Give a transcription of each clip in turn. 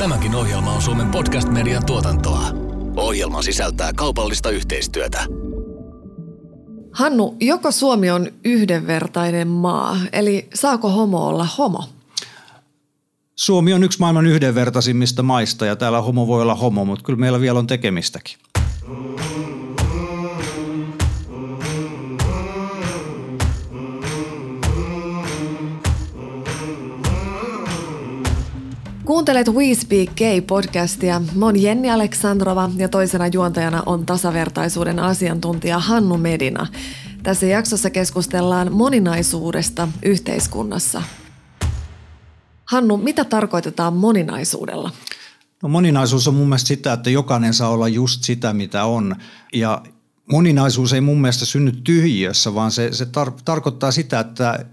Tämäkin ohjelma on Suomen podcast-median tuotantoa. Ohjelma sisältää kaupallista yhteistyötä. Hannu, joko Suomi on yhdenvertainen maa, eli saako homo olla homo? Suomi on yksi maailman yhdenvertaisimmista maista ja täällä homo voi olla homo, mutta kyllä meillä vielä on tekemistäkin. Kuuntelet We Speak Gay-podcastia. Mä oon Jenni Aleksandrova ja toisena juontajana on tasavertaisuuden asiantuntija Hannu Medina. Tässä jaksossa keskustellaan moninaisuudesta yhteiskunnassa. Hannu, mitä tarkoitetaan moninaisuudella? No moninaisuus on mun mielestä sitä, että jokainen saa olla just sitä, mitä on. Ja moninaisuus ei mun mielestä synny tyhjiössä, vaan se, se tar- tarkoittaa sitä, että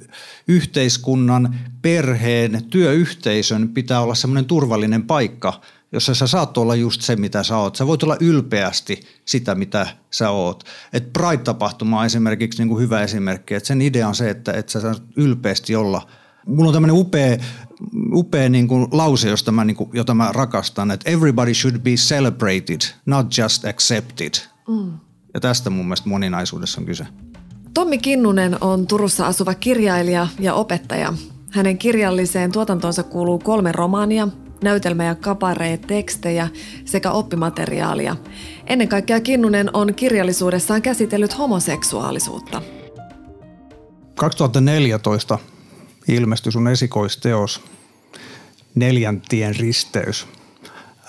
yhteiskunnan, perheen, työyhteisön pitää olla semmoinen turvallinen paikka, jossa sä saat olla just se, mitä sä oot. Sä voit olla ylpeästi sitä, mitä sä oot. Et Pride-tapahtuma on esimerkiksi niin kuin hyvä esimerkki, että sen idea on se, että, että sä saat ylpeästi olla. Mulla on tämmöinen upea, upea niin kuin lause, josta mä, niin kuin, jota mä rakastan, että everybody should be celebrated, not just accepted. Mm. Ja tästä mun mielestä moninaisuudessa on kyse. Tommi Kinnunen on Turussa asuva kirjailija ja opettaja. Hänen kirjalliseen tuotantonsa kuuluu kolme romaania, näytelmä- ja kaparee-tekstejä sekä oppimateriaalia. Ennen kaikkea Kinnunen on kirjallisuudessaan käsitellyt homoseksuaalisuutta. 2014 ilmestyi sun esikoisteos Neljäntien risteys.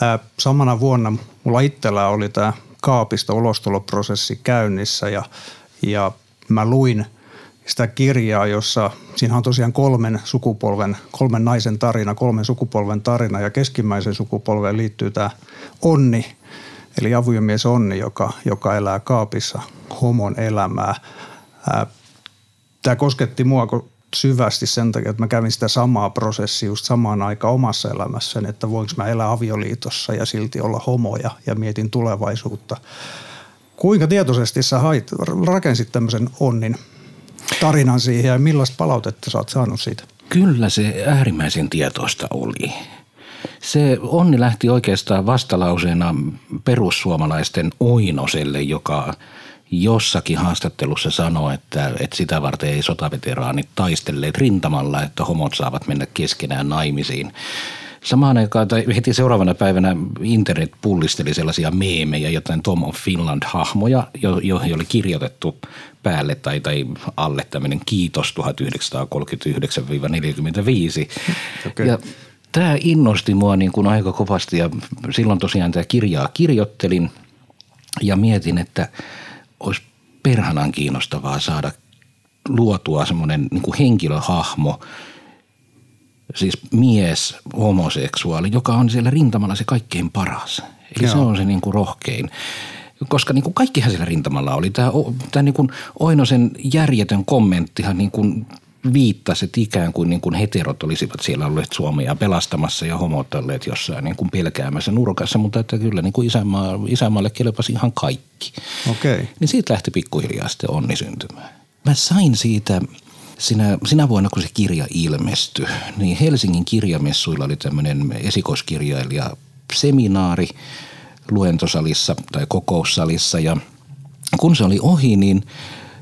Ää, samana vuonna mulla itsellä oli tämä kaapista ulostoloprosessi käynnissä ja, ja mä luin sitä kirjaa, jossa siinä on tosiaan kolmen sukupolven, kolmen naisen tarina, kolmen sukupolven tarina ja keskimmäisen sukupolveen liittyy tämä Onni, eli aviomies Onni, joka, joka elää kaapissa homon elämää. Tämä kosketti mua syvästi sen takia, että mä kävin sitä samaa prosessia just samaan aikaan omassa elämässäni, että voinko mä elää avioliitossa ja silti olla homoja ja mietin tulevaisuutta. Kuinka tietoisesti sä hait, rakensit tämmöisen onnin tarinan siihen ja millaista palautetta sä oot saanut siitä? Kyllä se äärimmäisen tietoista oli. Se onni lähti oikeastaan vastalauseena perussuomalaisten Oinoselle, joka jossakin haastattelussa sanoi, että, että sitä varten ei sotaveteraanit taistelleet rintamalla, että homot saavat mennä keskenään naimisiin. Samaan aikaan tai heti seuraavana päivänä internet pullisteli sellaisia meemejä, jotain Tom of Finland-hahmoja, joihin oli kirjoitettu päälle tai, tai alle tämmöinen kiitos 1939-45. Okay. Ja tämä innosti mua niin kuin aika kovasti ja silloin tosiaan tämä kirjaa kirjoittelin ja mietin, että – olisi perhanan kiinnostavaa saada luotua semmoinen niin henkilöhahmo, siis mies, homoseksuaali, joka on siellä rintamalla se kaikkein paras. Eli Joo. se on se niin kuin rohkein. Koska niin kuin kaikkihan siellä rintamalla oli. Tämä, tämä niin kuin Oinosen järjetön kommenttihan niin kuin viittasi, että ikään kuin, niin kuin heterot olisivat siellä olleet Suomea pelastamassa ja homot olleet jossain niin kuin pelkäämässä nurkassa, mutta että kyllä niin kuin isänmaa, isänmaalle kelpasi ihan kaikki. Okay. Niin siitä lähti pikkuhiljaa sitten onni syntymään. Mä sain siitä sinä, sinä vuonna, kun se kirja ilmestyi, niin Helsingin kirjamessuilla oli tämmöinen esikoiskirjailija seminaari luentosalissa tai kokoussalissa ja kun se oli ohi, niin –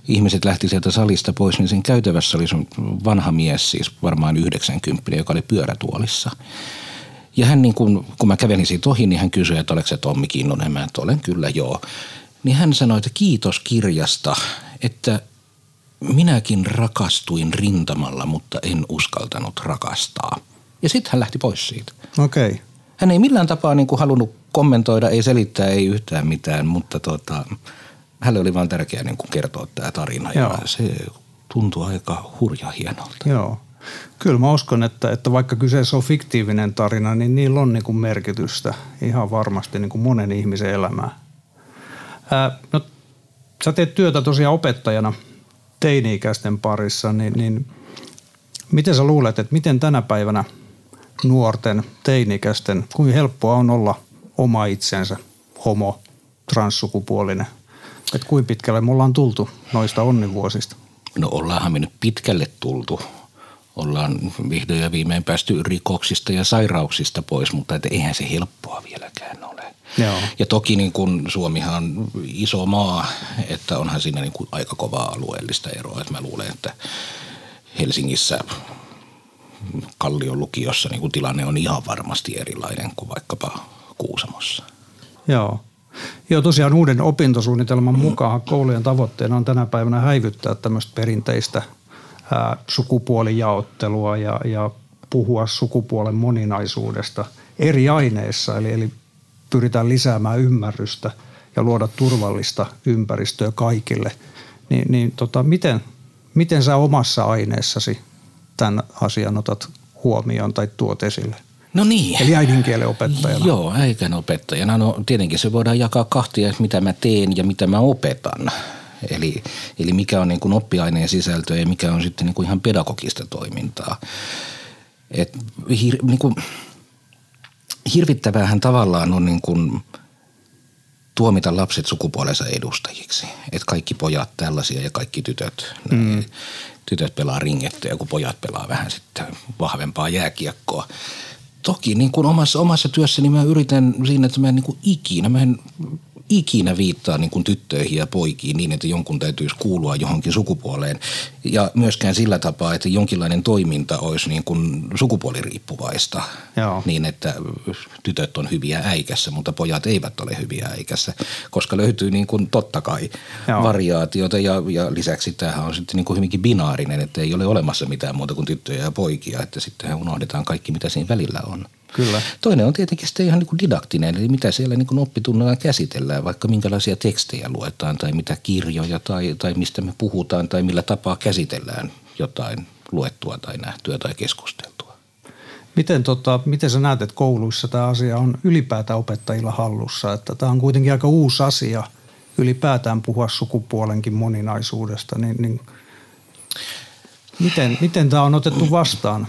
ihmiset lähti sieltä salista pois, niin sen käytävässä oli sun vanha mies, siis varmaan 90, joka oli pyörätuolissa. Ja hän niin kun, kun mä kävelin siitä ohi, niin hän kysyi, että oletko se Tommi Kinnunen? Mä että olen kyllä joo. Niin hän sanoi, että kiitos kirjasta, että minäkin rakastuin rintamalla, mutta en uskaltanut rakastaa. Ja sitten hän lähti pois siitä. Okei. Okay. Hän ei millään tapaa niin kuin halunnut kommentoida, ei selittää, ei yhtään mitään, mutta tota, hänelle oli vain tärkeää niin kuin kertoa tämä tarina Joo. ja se tuntuu aika hurja hienolta. Joo. Kyllä mä uskon, että, että vaikka kyseessä on fiktiivinen tarina, niin niillä on niin kuin merkitystä ihan varmasti niin kuin monen ihmisen elämää. Ää, no, sä teet työtä tosiaan opettajana teini-ikäisten parissa, niin, niin miten sä luulet, että miten tänä päivänä nuorten teini-ikäisten, kuinka helppoa on olla oma itsensä, homo, transsukupuolinen – että kuinka pitkälle me ollaan tultu noista onnivuosista? No ollaanhan me nyt pitkälle tultu. ollaan vihdoin ja viimein päästy rikoksista ja sairauksista pois, mutta että eihän se helppoa vieläkään ole. Joo. Ja toki niin kuin Suomihan on iso maa, että onhan siinä niin kuin aika kovaa alueellista eroa. Että mä luulen, että Helsingissä Kallion lukiossa niin kuin tilanne on ihan varmasti erilainen kuin vaikkapa Kuusamossa. Joo. Joo, tosiaan uuden opintosuunnitelman mukaan koulujen tavoitteena on tänä päivänä häivyttää tämmöistä perinteistä ää, sukupuolijaottelua ja, ja puhua sukupuolen moninaisuudesta eri aineissa. Eli, eli pyritään lisäämään ymmärrystä ja luoda turvallista ympäristöä kaikille. Ni, niin tota, miten, miten sä omassa aineessasi tämän asian otat huomioon tai tuot esille? No niin. Eli äidinkielen opettajana. Joo, äikän opettajana. No tietenkin se voidaan jakaa kahtia, että mitä mä teen ja mitä mä opetan. Eli, eli mikä on niin kuin oppiaineen sisältö ja mikä on sitten niin kuin ihan pedagogista toimintaa. Et hir, niin kuin, hirvittävähän tavallaan on niin kuin tuomita lapset sukupuolensa edustajiksi. Että kaikki pojat tällaisia ja kaikki tytöt. Mm. Tytöt pelaa ringettä ja kun pojat pelaa vähän sitten vahvempaa jääkiekkoa toki niin kuin omassa, omassa työssäni mä yritän siinä, että mä en niin kuin ikinä, mä en ikinä viittaa niin kuin tyttöihin ja poikiin niin, että jonkun täytyisi kuulua johonkin sukupuoleen. Ja myöskään sillä tapaa, että jonkinlainen toiminta olisi niin kuin sukupuoliriippuvaista. Joo. Niin, että tytöt on hyviä äikässä, mutta pojat eivät ole hyviä äikässä. Koska löytyy niin kuin totta kai Joo. variaatiota ja, ja lisäksi tämähän on sitten niin kuin hyvinkin binaarinen, että ei ole olemassa mitään muuta kuin tyttöjä ja poikia. Että sittenhän unohdetaan kaikki, mitä siinä välillä on. Kyllä. Toinen on tietenkin sitten ihan niin kuin didaktinen, eli mitä siellä niin kuin oppitunnilla käsitellään, vaikka minkälaisia tekstejä luetaan tai mitä kirjoja tai, tai mistä me puhutaan tai millä tapaa käsitellään jotain luettua tai nähtyä tai keskusteltua. Miten, tota, miten sä näet, että kouluissa tämä asia on ylipäätään opettajilla hallussa? Että tämä on kuitenkin aika uusi asia ylipäätään puhua sukupuolenkin moninaisuudesta, niin, niin miten, miten tämä on otettu vastaan?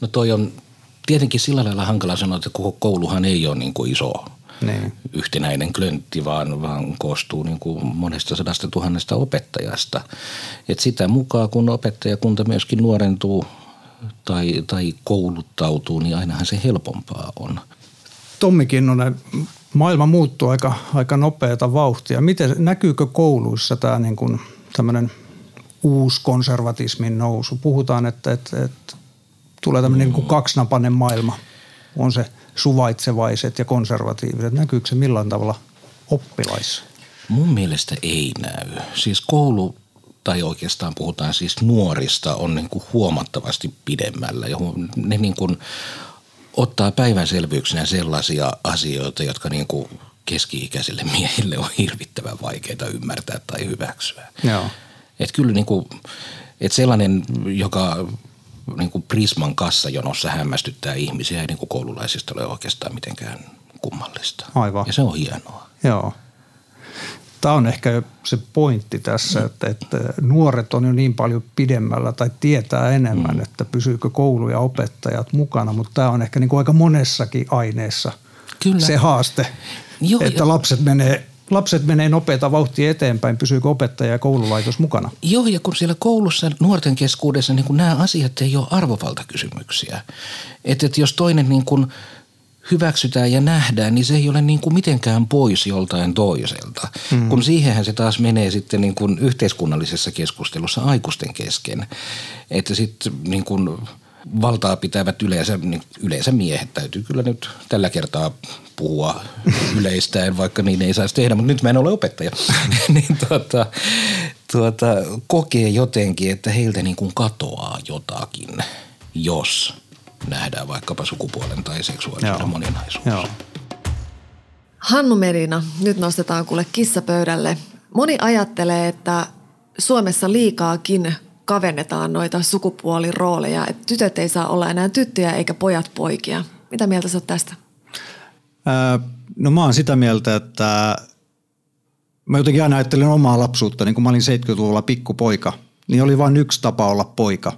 No toi on tietenkin sillä lailla hankala sanoa, että koko kouluhan ei ole niin kuin iso niin. yhtenäinen klöntti, vaan, vaan koostuu niin kuin monesta sadasta tuhannesta opettajasta. Et sitä mukaan, kun opettajakunta myöskin nuorentuu tai, tai kouluttautuu, niin ainahan se helpompaa on. Tommi Kinnunen, maailma muuttuu aika, aika nopeata vauhtia. Miten, näkyykö kouluissa tämä niin kuin tämmöinen uusi konservatismin nousu? Puhutaan, että, että, että tulee tämmöinen niin kaksinapainen maailma. On se suvaitsevaiset ja konservatiiviset. Näkyykö se millään tavalla oppilaissa? Mun mielestä ei näy. Siis koulu tai oikeastaan puhutaan siis nuorista, on niin kuin huomattavasti pidemmällä. Ja ne niin kuin ottaa päivänselvyyksinä sellaisia asioita, jotka niin kuin keski-ikäisille miehille on hirvittävän vaikeita ymmärtää tai hyväksyä. Joo. Et kyllä niin kuin, et sellainen, joka niin kuin Prisman kassajonossa hämmästyttää ihmisiä, ei niin kuin koululaisista ole oikeastaan mitenkään kummallista. Aivan. Ja se on hienoa. Joo. Tämä on ehkä se pointti tässä, että, että nuoret on jo niin paljon pidemmällä tai tietää enemmän, mm. että pysyykö koulu ja opettajat mukana, mutta tämä on ehkä niin kuin aika monessakin aineessa Kyllä. se haaste, Joo, että jo. lapset menee lapset menee nopeata vauhtia eteenpäin, pysyykö opettaja ja koululaitos mukana? Joo, ja kun siellä koulussa nuorten keskuudessa niin kun nämä asiat ei ole arvovaltakysymyksiä. Että et jos toinen niin kun hyväksytään ja nähdään, niin se ei ole niin kuin mitenkään pois joltain toiselta. Mm. Kun siihenhän se taas menee sitten niin kuin yhteiskunnallisessa keskustelussa aikuisten kesken. Että sitten niin kuin – valtaa pitävät yleensä, niin yleensä miehet täytyy kyllä nyt tällä kertaa puhua yleistäen, vaikka niin ei saisi tehdä, mutta nyt mä en ole opettaja, niin tuota, tuota, kokee jotenkin, että heiltä niin kuin katoaa jotakin, jos nähdään vaikkapa sukupuolen tai seksuaalisuuden Joo. moninaisuus. Joo. Hannu Merina, nyt nostetaan kuule kissapöydälle. Moni ajattelee, että Suomessa liikaakin kavennetaan noita sukupuolirooleja, että tytöt ei saa olla enää tyttöjä eikä pojat poikia. Mitä mieltä sä tästä? No mä oon sitä mieltä, että mä jotenkin aina ajattelin omaa lapsuutta, niin kun mä olin 70-luvulla pikkupoika, niin oli vain yksi tapa olla poika.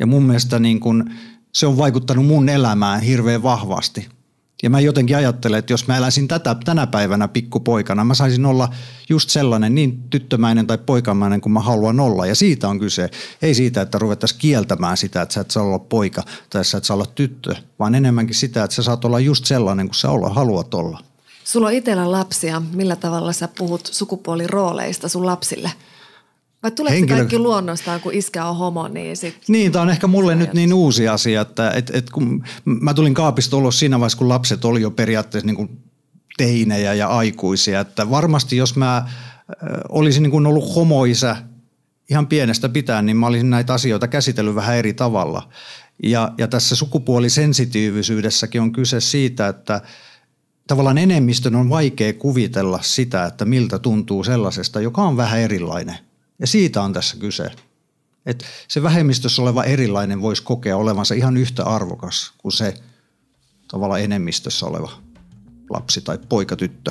Ja mun mielestä niin kun, se on vaikuttanut mun elämään hirveän vahvasti. Ja mä jotenkin ajattelen, että jos mä eläisin tätä, tänä päivänä pikkupoikana, mä saisin olla just sellainen niin tyttömäinen tai poikamainen kuin mä haluan olla. Ja siitä on kyse. Ei siitä, että ruvettaisiin kieltämään sitä, että sä et saa olla poika tai sä et saa olla tyttö, vaan enemmänkin sitä, että sä saat olla just sellainen kuin sä olla, haluat olla. Sulla on itsellä lapsia. Millä tavalla sä puhut sukupuolirooleista sun lapsille? Vai tuleeko Henkilö... kaikki luonnostaan, kun iskä on homo, niin sit... Niin, tämä on ehkä mulle nyt niin uusi asia, että et, et kun mä tulin kaapista ulos siinä vaiheessa, kun lapset oli jo periaatteessa niin kuin teinejä ja aikuisia. Että varmasti jos mä olisin niin kuin ollut homoisä ihan pienestä pitäen, niin mä olisin näitä asioita käsitellyt vähän eri tavalla. Ja, ja tässä sukupuolisensitiivisyydessäkin on kyse siitä, että tavallaan enemmistön on vaikea kuvitella sitä, että miltä tuntuu sellaisesta, joka on vähän erilainen – ja siitä on tässä kyse. Että se vähemmistössä oleva erilainen voisi kokea olevansa ihan yhtä arvokas kuin se tavallaan enemmistössä oleva lapsi tai poika, tyttö.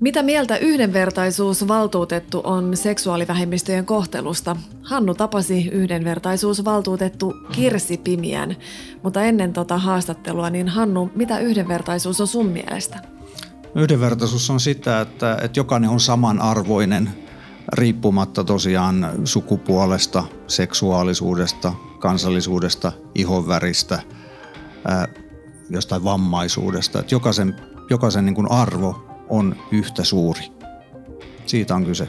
Mitä mieltä yhdenvertaisuusvaltuutettu on seksuaalivähemmistöjen kohtelusta? Hannu tapasi yhdenvertaisuusvaltuutettu Kirsi Pimiän, mutta ennen tota haastattelua, niin Hannu, mitä yhdenvertaisuus on sun mielestä? Yhdenvertaisuus on sitä, että, että jokainen on samanarvoinen riippumatta tosiaan sukupuolesta, seksuaalisuudesta, kansallisuudesta, ihonväristä, ää, jostain vammaisuudesta. Että jokaisen jokaisen niin arvo on yhtä suuri. Siitä on kyse.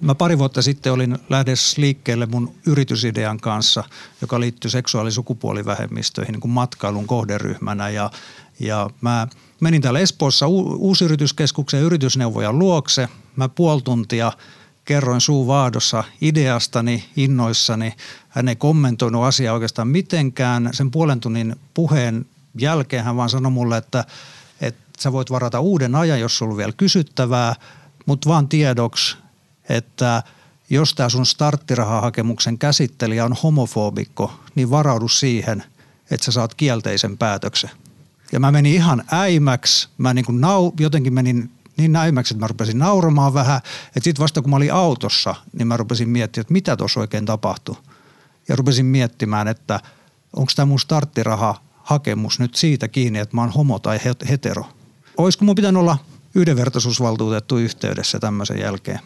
Mä pari vuotta sitten olin lähdes liikkeelle mun yritysidean kanssa, joka liittyy seksuaalisukupuolivähemmistöihin niin kuin matkailun kohderyhmänä. Ja, ja mä menin täällä Espoossa uusyrityskeskuksen yritysneuvojan luokse. Mä puoli tuntia kerroin suu vaadossa ideastani, innoissani. Hän ei kommentoinut asiaa oikeastaan mitenkään. Sen puolen tunnin puheen jälkeen hän vaan sanoi mulle, että, että sä voit varata uuden ajan, jos sulla on vielä kysyttävää, mutta vaan tiedoksi, että jos tämä sun starttirahahakemuksen käsittelijä on homofobikko, niin varaudu siihen, että sä saat kielteisen päätöksen. Ja mä menin ihan äimäksi, mä niin kuin nau, jotenkin menin niin äimäksi, että mä rupesin nauramaan vähän. Että sitten vasta kun mä olin autossa, niin mä rupesin miettimään, että mitä tuossa oikein tapahtui. Ja rupesin miettimään, että onko tämä mun starttiraha hakemus nyt siitä kiinni, että mä oon homo tai hetero. Olisiko mun pitänyt olla yhdenvertaisuusvaltuutettu yhteydessä tämmöisen jälkeen?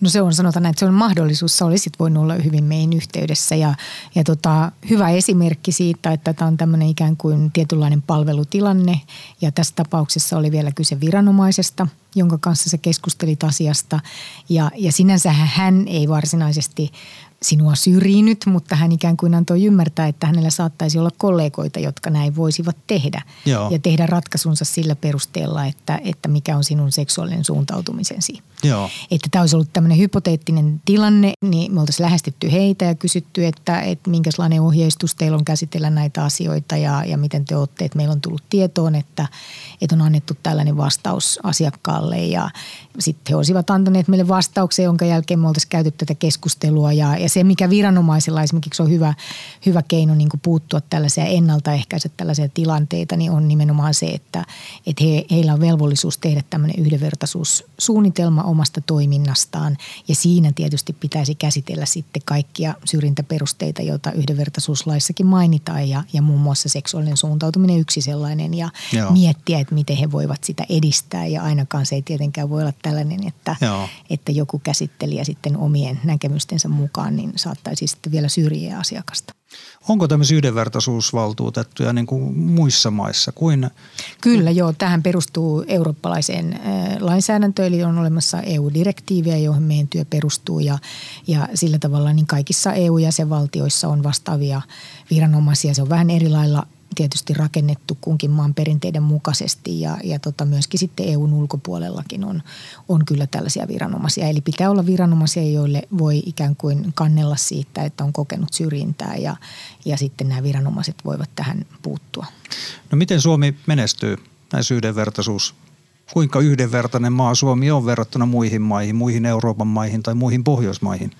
No se on sanotaan että se on mahdollisuus. Sä olisit voinut olla hyvin meidän yhteydessä. Ja, ja tota, hyvä esimerkki siitä, että tämä on tämmöinen ikään kuin tietynlainen palvelutilanne. Ja tässä tapauksessa oli vielä kyse viranomaisesta, jonka kanssa sä keskustelit asiasta ja, ja sinänsä hän ei varsinaisesti sinua syrjinyt, mutta hän ikään kuin antoi ymmärtää, että hänellä saattaisi olla kollegoita, jotka näin voisivat tehdä. Joo. Ja tehdä ratkaisunsa sillä perusteella, että, että mikä on sinun seksuaalinen suuntautumisesi. Joo. Että tämä olisi ollut tämmöinen hypoteettinen tilanne, niin me oltaisiin lähestytty heitä ja kysytty, että, että minkälainen ohjeistus teillä on käsitellä näitä asioita ja, ja miten te olette. Että meillä on tullut tietoon, että, että on annettu tällainen vastaus asiakkaalle ja sitten he olisivat antaneet meille vastauksen, jonka jälkeen me oltaisiin käyty tätä keskustelua. Ja, ja se, mikä viranomaisilla esimerkiksi on hyvä, hyvä keino niin kuin puuttua tällaisia ennaltaehkäistä tällaisia tilanteita, niin on nimenomaan se, että, että he, heillä on velvollisuus tehdä tämmöinen yhdenvertaisuussuunnitelma omasta toiminnastaan. Ja siinä tietysti pitäisi käsitellä sitten kaikkia syrjintäperusteita, joita yhdenvertaisuuslaissakin mainitaan. Ja, ja muun muassa seksuaalinen suuntautuminen yksi sellainen. Ja Joo. miettiä, että miten he voivat sitä edistää. Ja ainakaan se ei tietenkään voi olla tällainen, että, että joku käsittelijä sitten omien näkemystensä mukaan niin saattaisi sitten vielä syrjiä asiakasta. Onko tämmöisiä yhdenvertaisuusvaltuutettuja niin kuin muissa maissa kuin? Kyllä joo, tähän perustuu eurooppalaiseen lainsäädäntöön, eli on olemassa EU-direktiiviä, johon meidän työ perustuu ja, ja sillä tavalla niin kaikissa EU-jäsenvaltioissa on vastaavia viranomaisia. Se on vähän eri lailla tietysti rakennettu kunkin maan perinteiden mukaisesti ja, ja tota myöskin sitten EUn ulkopuolellakin on, on kyllä tällaisia viranomaisia. Eli pitää olla viranomaisia, joille voi ikään kuin kannella siitä, että on kokenut syrjintää ja, ja sitten nämä viranomaiset voivat tähän puuttua. No miten Suomi menestyy näissä yhdenvertaisuus kuinka yhdenvertainen maa Suomi on verrattuna muihin maihin, muihin Euroopan maihin tai muihin Pohjoismaihin?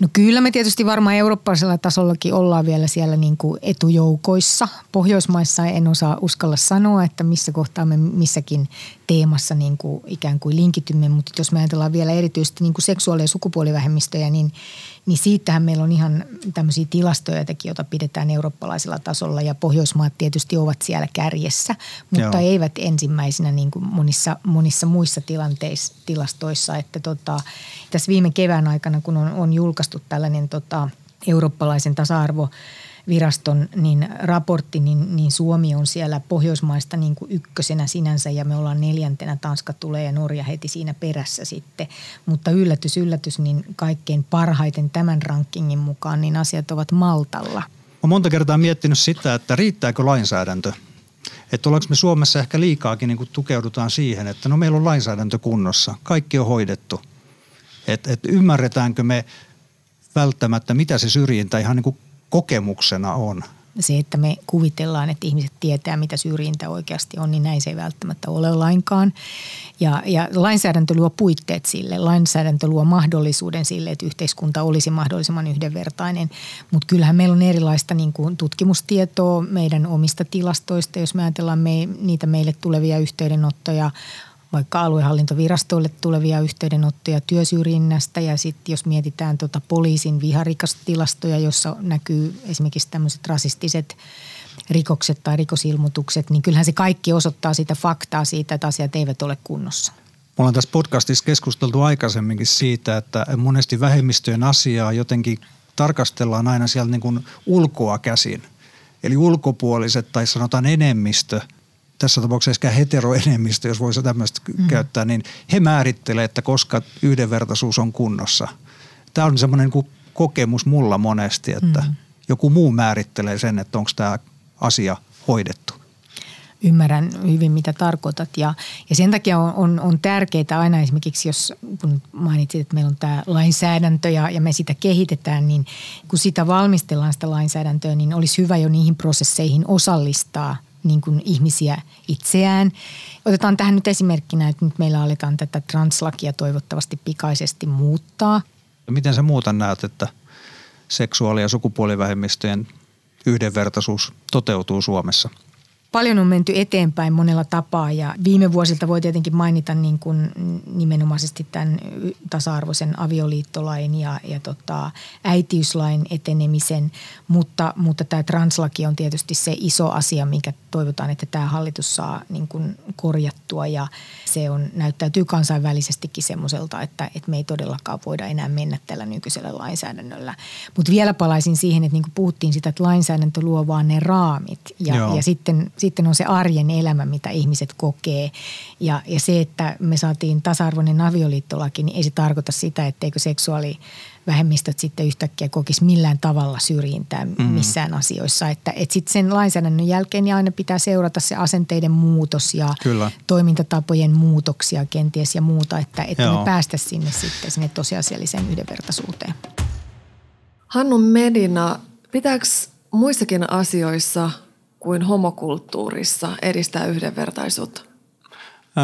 No kyllä me tietysti varmaan eurooppalaisella tasollakin ollaan vielä siellä niin kuin etujoukoissa. Pohjoismaissa en osaa uskalla sanoa, että missä kohtaa me missäkin teemassa niin kuin ikään kuin linkitymme, mutta jos me ajatellaan vielä erityisesti niin kuin seksuaali- ja sukupuolivähemmistöjä, niin, niin siitähän meillä on ihan tämmöisiä tilastoja, joita pidetään eurooppalaisella tasolla ja Pohjoismaat tietysti ovat siellä kärjessä, mutta Joo. eivät ensimmäisenä niin kuin monissa, monissa muissa tilanteissa, tilastoissa. Että tota, tässä viime kevään aikana, kun on, on julkaistu tällainen tota, eurooppalaisen tasa-arvo viraston niin raportti, niin, niin Suomi on siellä Pohjoismaista niin kuin ykkösenä sinänsä ja me ollaan neljäntenä. Tanska tulee ja Norja heti siinä perässä sitten. Mutta yllätys, yllätys, niin kaikkein parhaiten tämän rankingin mukaan niin asiat ovat Maltalla. Olen monta kertaa miettinyt sitä, että riittääkö lainsäädäntö että ollaanko me Suomessa ehkä liikaakin niin tukeudutaan siihen, että no meillä on lainsäädäntö kunnossa, kaikki on hoidettu. Että et ymmärretäänkö me välttämättä, mitä se syrjintä ihan niin kuin kokemuksena on. Se, että me kuvitellaan, että ihmiset tietää, mitä syrjintä oikeasti on, niin näin se ei välttämättä ole lainkaan. Ja, ja lainsäädäntö luo puitteet sille. Lainsäädäntö luo mahdollisuuden sille, että yhteiskunta olisi mahdollisimman yhdenvertainen. Mutta kyllähän meillä on erilaista niin kuin tutkimustietoa meidän omista tilastoista. Jos me ajatellaan me, niitä meille tulevia yhteydenottoja vaikka aluehallintovirastoille tulevia yhteydenottoja työsyrjinnästä ja sitten jos mietitään tota poliisin viharikastilastoja, jossa näkyy esimerkiksi tämmöiset rasistiset rikokset tai rikosilmoitukset, niin kyllähän se kaikki osoittaa sitä faktaa siitä, että asiat eivät ole kunnossa. Me ollaan tässä podcastissa keskusteltu aikaisemminkin siitä, että monesti vähemmistöjen asiaa jotenkin tarkastellaan aina siellä niin kuin ulkoa käsin. Eli ulkopuoliset tai sanotaan enemmistö – tässä tapauksessa ehkä heteroenemmistö, jos voisi tämmöistä mm. käyttää, niin he määrittelee, että koska yhdenvertaisuus on kunnossa. Tämä on semmoinen niin kokemus mulla monesti, että mm. joku muu määrittelee sen, että onko tämä asia hoidettu ymmärrän hyvin, mitä tarkoitat. Ja, ja sen takia on, on, on tärkeää aina esimerkiksi, jos kun mainitsit, että meillä on tämä lainsäädäntö ja, ja me sitä kehitetään, niin kun sitä valmistellaan sitä lainsäädäntöä, niin olisi hyvä jo niihin prosesseihin osallistaa niin kuin ihmisiä itseään. Otetaan tähän nyt esimerkkinä, että nyt meillä aletaan tätä translakia toivottavasti pikaisesti muuttaa. Miten sä muuta näet, että seksuaali- ja sukupuolivähemmistöjen yhdenvertaisuus toteutuu Suomessa – paljon on menty eteenpäin monella tapaa ja viime vuosilta voi tietenkin mainita niin kuin nimenomaisesti tämän tasa-arvoisen avioliittolain ja, ja tota, äitiyslain etenemisen, mutta, mutta tämä translaki on tietysti se iso asia, minkä toivotaan, että tämä hallitus saa niin kuin korjattua ja se on, näyttäytyy kansainvälisestikin semmoiselta, että, että me ei todellakaan voida enää mennä tällä nykyisellä lainsäädännöllä. Mutta vielä palaisin siihen, että niin kuin puhuttiin sitä, että lainsäädäntö luo vaan ne raamit ja, ja sitten sitten on se arjen elämä, mitä ihmiset kokee. Ja, ja se, että me saatiin tasa-arvoinen avioliittolaki, niin ei se tarkoita sitä, etteikö seksuaalivähemmistöt sitten yhtäkkiä kokisi millään tavalla syrjintää mm. missään mm. asioissa. Että, että sitten sen lainsäädännön jälkeen niin aina pitää seurata se asenteiden muutos ja Kyllä. toimintatapojen muutoksia kenties ja muuta, että, että me päästä sinne sitten sinne tosiasialliseen yhdenvertaisuuteen. Hannu Medina, pitääkö muissakin asioissa – kuin homokulttuurissa edistää yhdenvertaisuutta?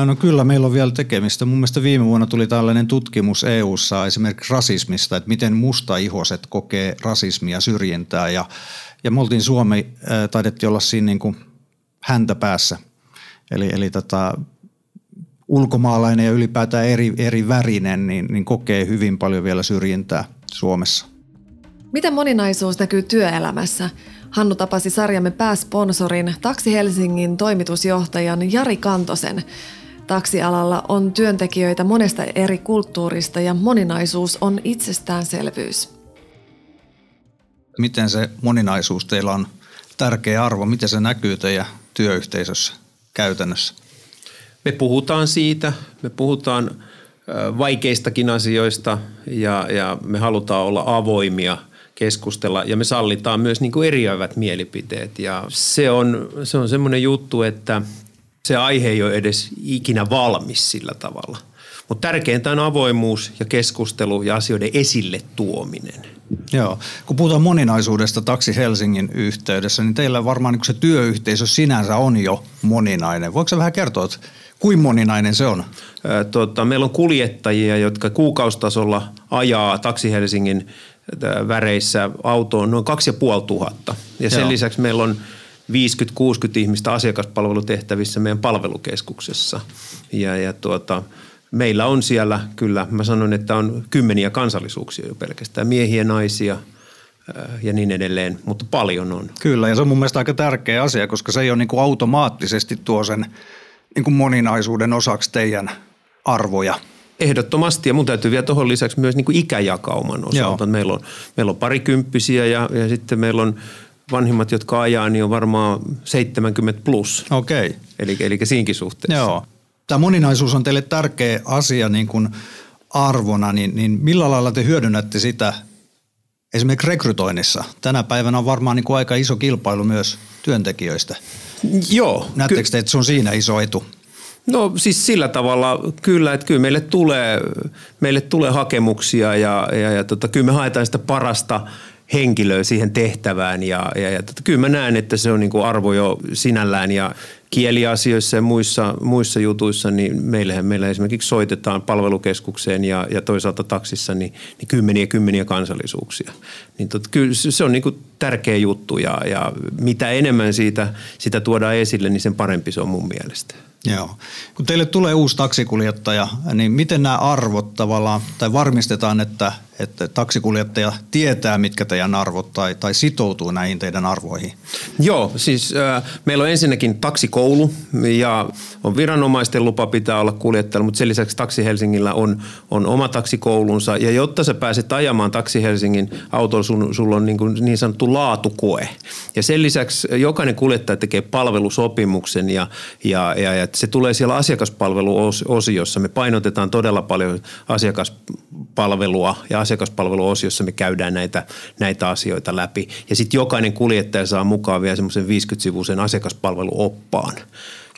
No kyllä, meillä on vielä tekemistä. Mun mielestä viime vuonna tuli tällainen tutkimus EU-ssa esimerkiksi rasismista, että miten mustaihoset kokee rasismia, syrjintää ja, ja me oltiin Suomi, taidettiin olla siinä niin kuin häntä päässä. Eli, eli tota, ulkomaalainen ja ylipäätään eri, eri värinen niin, niin kokee hyvin paljon vielä syrjintää Suomessa. Miten moninaisuus näkyy työelämässä? Hannu tapasi sarjamme pääsponsorin Taksi Helsingin toimitusjohtajan Jari Kantosen. Taksialalla on työntekijöitä monesta eri kulttuurista ja moninaisuus on itsestäänselvyys. Miten se moninaisuus teillä on tärkeä arvo? Miten se näkyy teidän työyhteisössä käytännössä? Me puhutaan siitä, me puhutaan vaikeistakin asioista ja, ja me halutaan olla avoimia – keskustella ja me sallitaan myös niin kuin eriävät mielipiteet ja se on, se on semmoinen juttu, että se aihe ei ole edes ikinä valmis sillä tavalla. Mutta tärkeintä on avoimuus ja keskustelu ja asioiden esille tuominen. Joo. Kun puhutaan moninaisuudesta Taksi Helsingin yhteydessä, niin teillä varmaan niin se työyhteisö sinänsä on jo moninainen. Voiko vähän kertoa, että Kuin moninainen se on? Tota, meillä on kuljettajia, jotka kuukaustasolla ajaa Taksi Helsingin väreissä autoon noin 2500. Ja sen Joo. lisäksi meillä on 50-60 ihmistä asiakaspalvelutehtävissä meidän palvelukeskuksessa. Ja, ja tuota, meillä on siellä kyllä, mä sanon, että on kymmeniä kansallisuuksia jo pelkästään, miehiä, naisia ja niin edelleen, mutta paljon on. Kyllä, ja se on mun mielestä aika tärkeä asia, koska se ei ole niin kuin automaattisesti tuo sen niin kuin moninaisuuden osaksi teidän arvoja. Ehdottomasti, ja mun täytyy vielä tuohon lisäksi myös niin kuin ikäjakauman osalta. Meillä on, meillä on parikymppisiä ja, ja sitten meillä on vanhimmat, jotka ajaa, niin on varmaan 70 plus. Okei. Okay. Eli, eli siinkin suhteessa. Joo. Tämä moninaisuus on teille tärkeä asia niin kuin arvona, niin, niin millä lailla te hyödynnätte sitä esimerkiksi rekrytoinnissa? Tänä päivänä on varmaan niin kuin aika iso kilpailu myös työntekijöistä. Joo. Näettekö te, että se on siinä iso etu? No siis sillä tavalla kyllä, että kyllä meille tulee, meille tulee hakemuksia ja, ja, ja tota, kyllä me haetaan sitä parasta henkilöä siihen tehtävään ja, ja, ja tota, kyllä mä näen, että se on niin kuin arvo jo sinällään ja kieliasioissa ja muissa, muissa jutuissa, niin meillähän meillä esimerkiksi soitetaan palvelukeskukseen ja, ja toisaalta taksissa niin, niin kymmeniä kymmeniä kansallisuuksia. Niin tot, kyllä se on niin kuin tärkeä juttu ja, ja mitä enemmän siitä, sitä tuodaan esille, niin sen parempi se on mun mielestä. Joo. Kun teille tulee uusi taksikuljettaja, niin miten nämä arvot tavallaan, tai varmistetaan, että, että taksikuljettaja tietää, mitkä teidän arvot tai, tai sitoutuu näihin teidän arvoihin? Joo, siis äh, meillä on ensinnäkin taksikoulu ja on viranomaisten lupa pitää olla kuljettajalla, mutta sen lisäksi Taksi Helsingillä on, on oma taksikoulunsa ja jotta sä pääset ajamaan Taksi Helsingin autolla, sun, sulla on niin, kuin niin sanottu laatukoe. Ja sen lisäksi jokainen kuljettaja tekee palvelusopimuksen ja, ja, ja, ja se tulee siellä asiakaspalveluosiossa. Me painotetaan todella paljon asiakaspalvelua ja asiakaspalveluosiossa me käydään näitä, näitä asioita läpi. Ja sitten jokainen kuljettaja saa mukaan vielä semmoisen 50-sivuisen asiakaspalveluoppaan.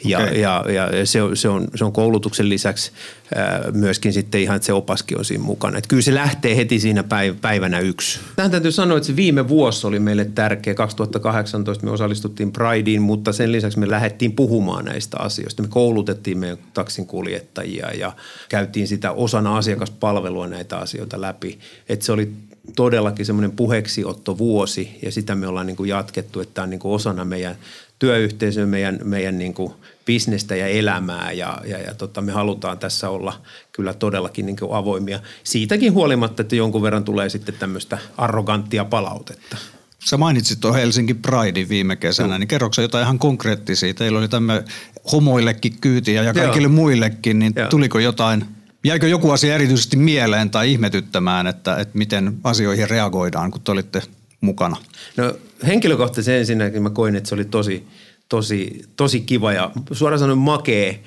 Ja, okay. ja, ja se, on, se, on, se on koulutuksen lisäksi ää, myöskin sitten ihan, että se opaskin on siinä mukana. Että kyllä se lähtee heti siinä päivänä yksi. Tähän täytyy sanoa, että se viime vuosi oli meille tärkeä. 2018 me osallistuttiin Prideen, mutta sen lisäksi me lähdettiin puhumaan näistä asioista. Me koulutettiin meidän taksin kuljettajia ja käytiin sitä osana asiakaspalvelua näitä asioita läpi. Että se oli todellakin semmoinen puheeksiotto vuosi ja sitä me ollaan niin kuin jatkettu, että tämä on niin kuin osana meidän työyhteisöä, meidän, meidän niin kuin bisnestä ja elämää ja, ja, ja tota, me halutaan tässä olla kyllä todellakin niin avoimia. Siitäkin huolimatta, että jonkun verran tulee sitten tämmöistä arroganttia palautetta. Sä mainitsit tuon Helsinki Pride viime kesänä, mm. niin kerroksä jotain ihan konkreettisia? Teillä oli tämmöinen homoillekin kyytiä ja kaikille Joo. muillekin, niin Joo. tuliko jotain, jäikö joku asia erityisesti mieleen tai ihmetyttämään, että, että miten asioihin reagoidaan, kun te olitte mukana? No henkilökohtaisesti ensinnäkin mä koin, että se oli tosi, tosi, tosi kiva ja suoraan sanoen makee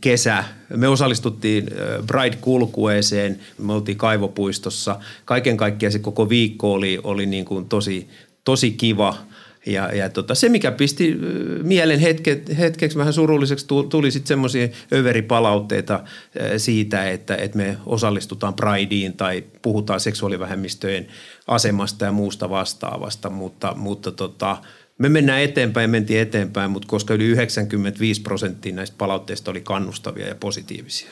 kesä. Me osallistuttiin Bride-kulkueeseen, me oltiin kaivopuistossa. Kaiken kaikkiaan se koko viikko oli, oli niin kuin tosi, tosi kiva. Ja, ja tota, se, mikä pisti mielen hetke, hetkeksi vähän surulliseksi, tuli sitten semmoisia överipalautteita siitä, että, että me osallistutaan Prideen tai puhutaan seksuaalivähemmistöjen asemasta ja muusta vastaavasta, mutta, mutta tota, me mennään eteenpäin, mentiin eteenpäin, mutta koska yli 95 prosenttia näistä palautteista oli kannustavia ja positiivisia.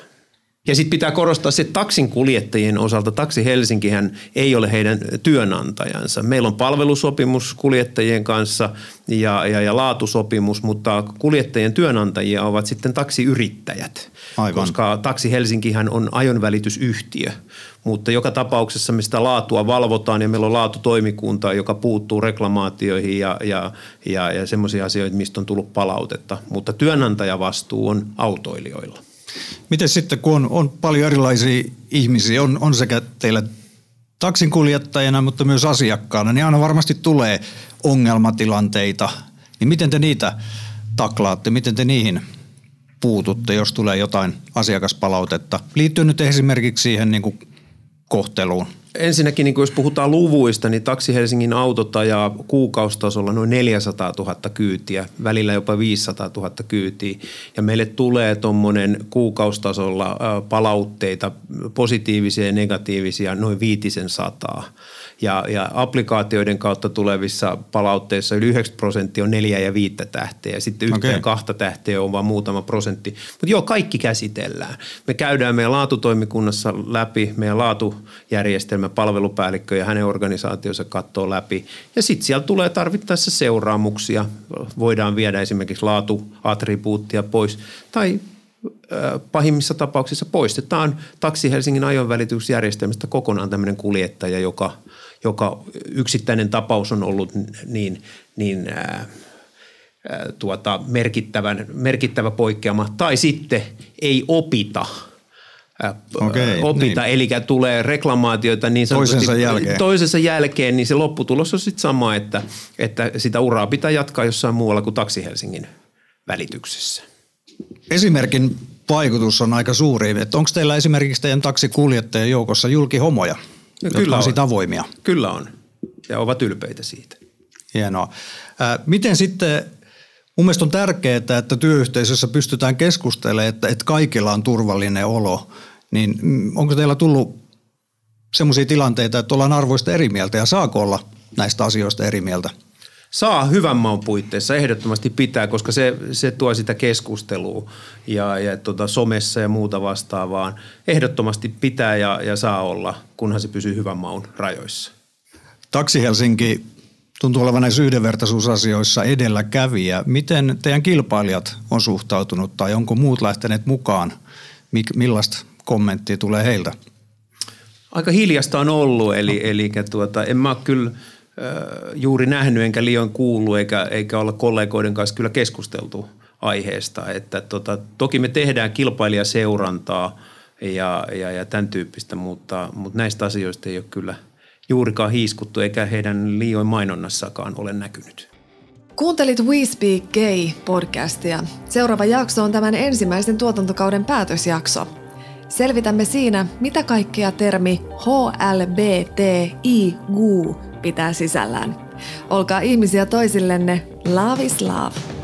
Ja sitten pitää korostaa se, että taksin kuljettajien osalta Taksi Helsinkihän ei ole heidän työnantajansa. Meillä on palvelusopimus kuljettajien kanssa ja, ja, ja laatusopimus, mutta kuljettajien työnantajia ovat sitten taksiyrittäjät. Aivan. Koska Taksi Helsinkihän on ajonvälitysyhtiö, mutta joka tapauksessa me sitä laatua valvotaan ja meillä on laatutoimikunta, joka puuttuu reklamaatioihin ja, ja, ja, ja semmoisia asioita, mistä on tullut palautetta. Mutta työnantajavastuu on autoilijoilla. Miten sitten, kun on, on paljon erilaisia ihmisiä, on, on sekä teillä taksinkuljettajana, mutta myös asiakkaana, niin aina varmasti tulee ongelmatilanteita. Niin miten te niitä taklaatte, miten te niihin puututte, jos tulee jotain asiakaspalautetta? Liittyy nyt esimerkiksi siihen niin kuin kohteluun. Ensinnäkin niin jos puhutaan luvuista, niin Taksi Helsingin autot ajaa kuukaustasolla noin 400 000 kyytiä, välillä jopa 500 000 kyytiä. Ja meille tulee tuommoinen kuukaustasolla palautteita, positiivisia ja negatiivisia, noin viitisen sataa ja, ja applikaatioiden kautta tulevissa palautteissa yli 90 prosenttia on neljä ja viittä tähteä ja sitten yhtä okay. ja kahta tähteä on vain muutama prosentti. Mutta joo, kaikki käsitellään. Me käydään meidän laatutoimikunnassa läpi, meidän laatujärjestelmä, palvelupäällikkö ja hänen organisaationsa katsoo läpi ja sitten siellä tulee tarvittaessa seuraamuksia. Voidaan viedä esimerkiksi laatuattribuuttia pois tai pahimmissa tapauksissa poistetaan Taksi Helsingin ajonvälitysjärjestelmästä kokonaan tämmöinen kuljettaja, joka – joka yksittäinen tapaus on ollut niin, niin ää, tuota, merkittävän, merkittävä poikkeama, tai sitten ei opita okay, opita, niin. eli tulee reklamaatioita niin toisensa jälkeen. toisensa jälkeen, niin se lopputulos on sitten sama, että, että sitä uraa pitää jatkaa jossain muualla kuin Taksi Helsingin välityksessä. Esimerkin vaikutus on aika suuri. Onko teillä esimerkiksi teidän taksikuljettajien joukossa julkihomoja? No, kyllä on siitä avoimia. Kyllä on ja ovat ylpeitä siitä. Hienoa. Miten sitten, mun mielestä on tärkeää, että työyhteisössä pystytään keskustelemaan, että, että kaikilla on turvallinen olo. Niin mm, onko teillä tullut sellaisia tilanteita, että ollaan arvoista eri mieltä ja saako olla näistä asioista eri mieltä? Saa hyvän maun puitteissa, ehdottomasti pitää, koska se, se tuo sitä keskustelua ja, ja tota, somessa ja muuta vastaavaa. Ehdottomasti pitää ja, ja saa olla, kunhan se pysyy hyvän maun rajoissa. Taksi Helsinki tuntuu olevan näissä yhdenvertaisuusasioissa edelläkävijä. Miten teidän kilpailijat on suhtautunut tai onko muut lähteneet mukaan? Millaista kommenttia tulee heiltä? Aika hiljasta on ollut, eli, eli tuota, en mä kyllä – juuri nähnyt enkä liian kuullut eikä, eikä olla kollegoiden kanssa kyllä keskusteltu aiheesta. Että tota, toki me tehdään kilpailijaseurantaa ja, ja, ja tämän tyyppistä, mutta, mutta näistä asioista ei ole kyllä juurikaan hiiskuttu eikä heidän liioin mainonnassakaan ole näkynyt. Kuuntelit We Speak Gay podcastia. Seuraava jakso on tämän ensimmäisen tuotantokauden päätösjakso. Selvitämme siinä, mitä kaikkea termi HLBTIQ pitää sisällään. Olkaa ihmisiä toisillenne. Love is love.